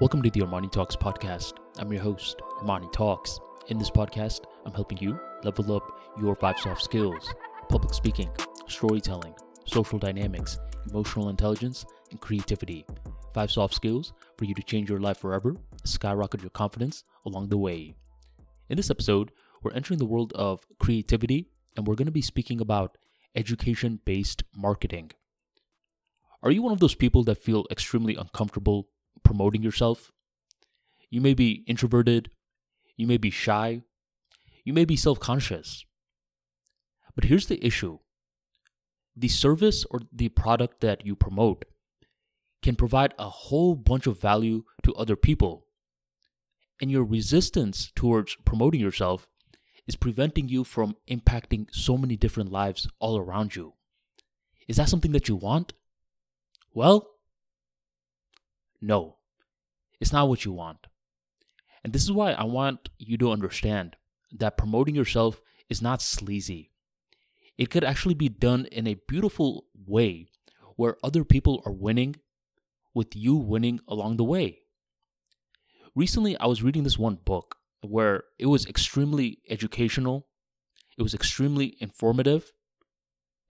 Welcome to the Armani Talks podcast. I'm your host, Armani Talks. In this podcast, I'm helping you level up your five soft skills public speaking, storytelling, social dynamics, emotional intelligence, and creativity. Five soft skills for you to change your life forever, skyrocket your confidence along the way. In this episode, we're entering the world of creativity and we're going to be speaking about education based marketing. Are you one of those people that feel extremely uncomfortable promoting yourself? You may be introverted, you may be shy, you may be self conscious. But here's the issue the service or the product that you promote can provide a whole bunch of value to other people. And your resistance towards promoting yourself is preventing you from impacting so many different lives all around you. Is that something that you want? Well, no, it's not what you want. And this is why I want you to understand that promoting yourself is not sleazy. It could actually be done in a beautiful way where other people are winning with you winning along the way. Recently, I was reading this one book where it was extremely educational, it was extremely informative,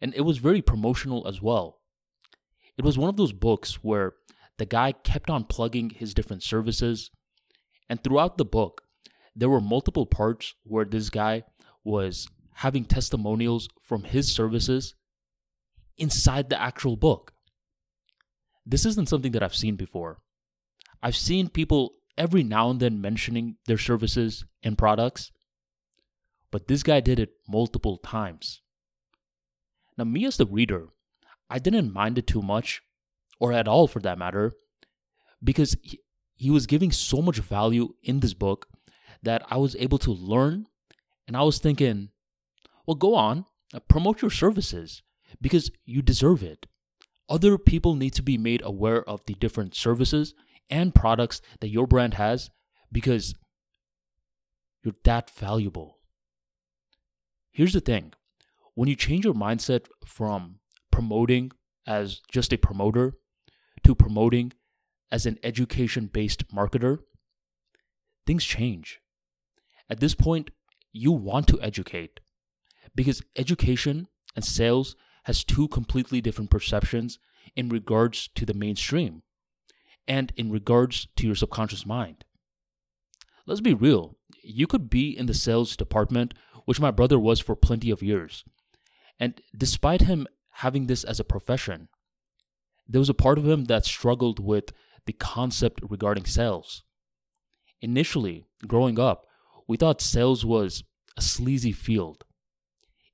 and it was very promotional as well. It was one of those books where the guy kept on plugging his different services, and throughout the book, there were multiple parts where this guy was having testimonials from his services inside the actual book. This isn't something that I've seen before. I've seen people every now and then mentioning their services and products, but this guy did it multiple times. Now, me as the reader, I didn't mind it too much, or at all for that matter, because he, he was giving so much value in this book that I was able to learn. And I was thinking, well, go on, uh, promote your services because you deserve it. Other people need to be made aware of the different services and products that your brand has because you're that valuable. Here's the thing when you change your mindset from promoting as just a promoter to promoting as an education based marketer, things change. At this point, you want to educate because education and sales has two completely different perceptions in regards to the mainstream and in regards to your subconscious mind. Let's be real, you could be in the sales department, which my brother was for plenty of years. And despite him having this as a profession, there was a part of him that struggled with the concept regarding sales. Initially, growing up, we thought sales was a sleazy field.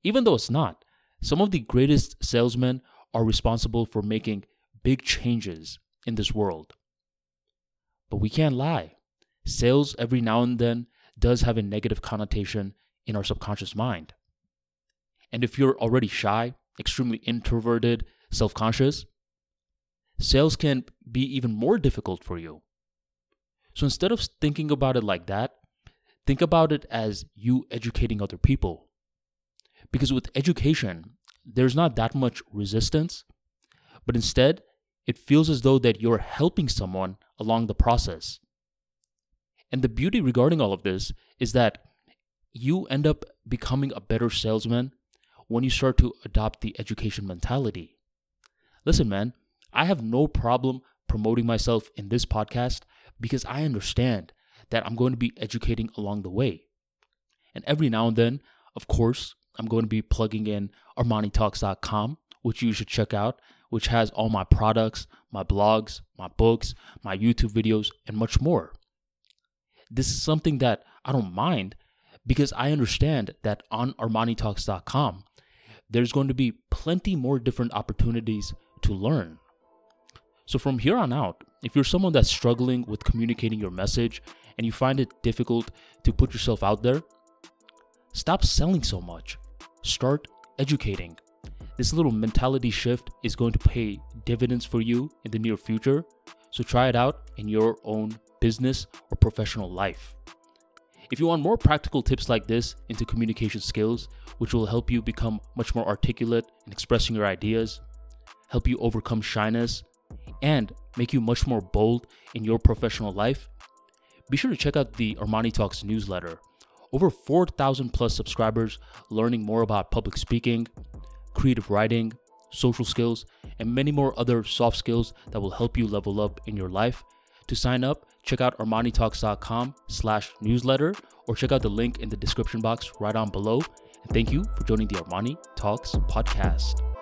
Even though it's not, some of the greatest salesmen are responsible for making big changes in this world. But we can't lie. Sales every now and then does have a negative connotation in our subconscious mind. And if you're already shy, extremely introverted, self conscious, sales can be even more difficult for you. So instead of thinking about it like that, think about it as you educating other people. Because with education, there's not that much resistance, but instead, it feels as though that you're helping someone along the process. And the beauty regarding all of this is that you end up becoming a better salesman when you start to adopt the education mentality. Listen, man, I have no problem promoting myself in this podcast because I understand that I'm going to be educating along the way. And every now and then, of course, I'm going to be plugging in ArmaniTalks.com, which you should check out which has all my products, my blogs, my books, my YouTube videos, and much more. This is something that I don't mind because I understand that on ArmaniTalks.com, there's going to be plenty more different opportunities to learn. So, from here on out, if you're someone that's struggling with communicating your message and you find it difficult to put yourself out there, stop selling so much. Start educating. This little mentality shift is going to pay dividends for you in the near future. So try it out in your own business or professional life. If you want more practical tips like this into communication skills, which will help you become much more articulate in expressing your ideas, help you overcome shyness, and make you much more bold in your professional life, be sure to check out the Armani Talks newsletter. Over 4,000 plus subscribers learning more about public speaking, creative writing, social skills, and many more other soft skills that will help you level up in your life. To sign up, check out armanitalks.com slash newsletter or check out the link in the description box right on below. And thank you for joining the Armani Talks podcast.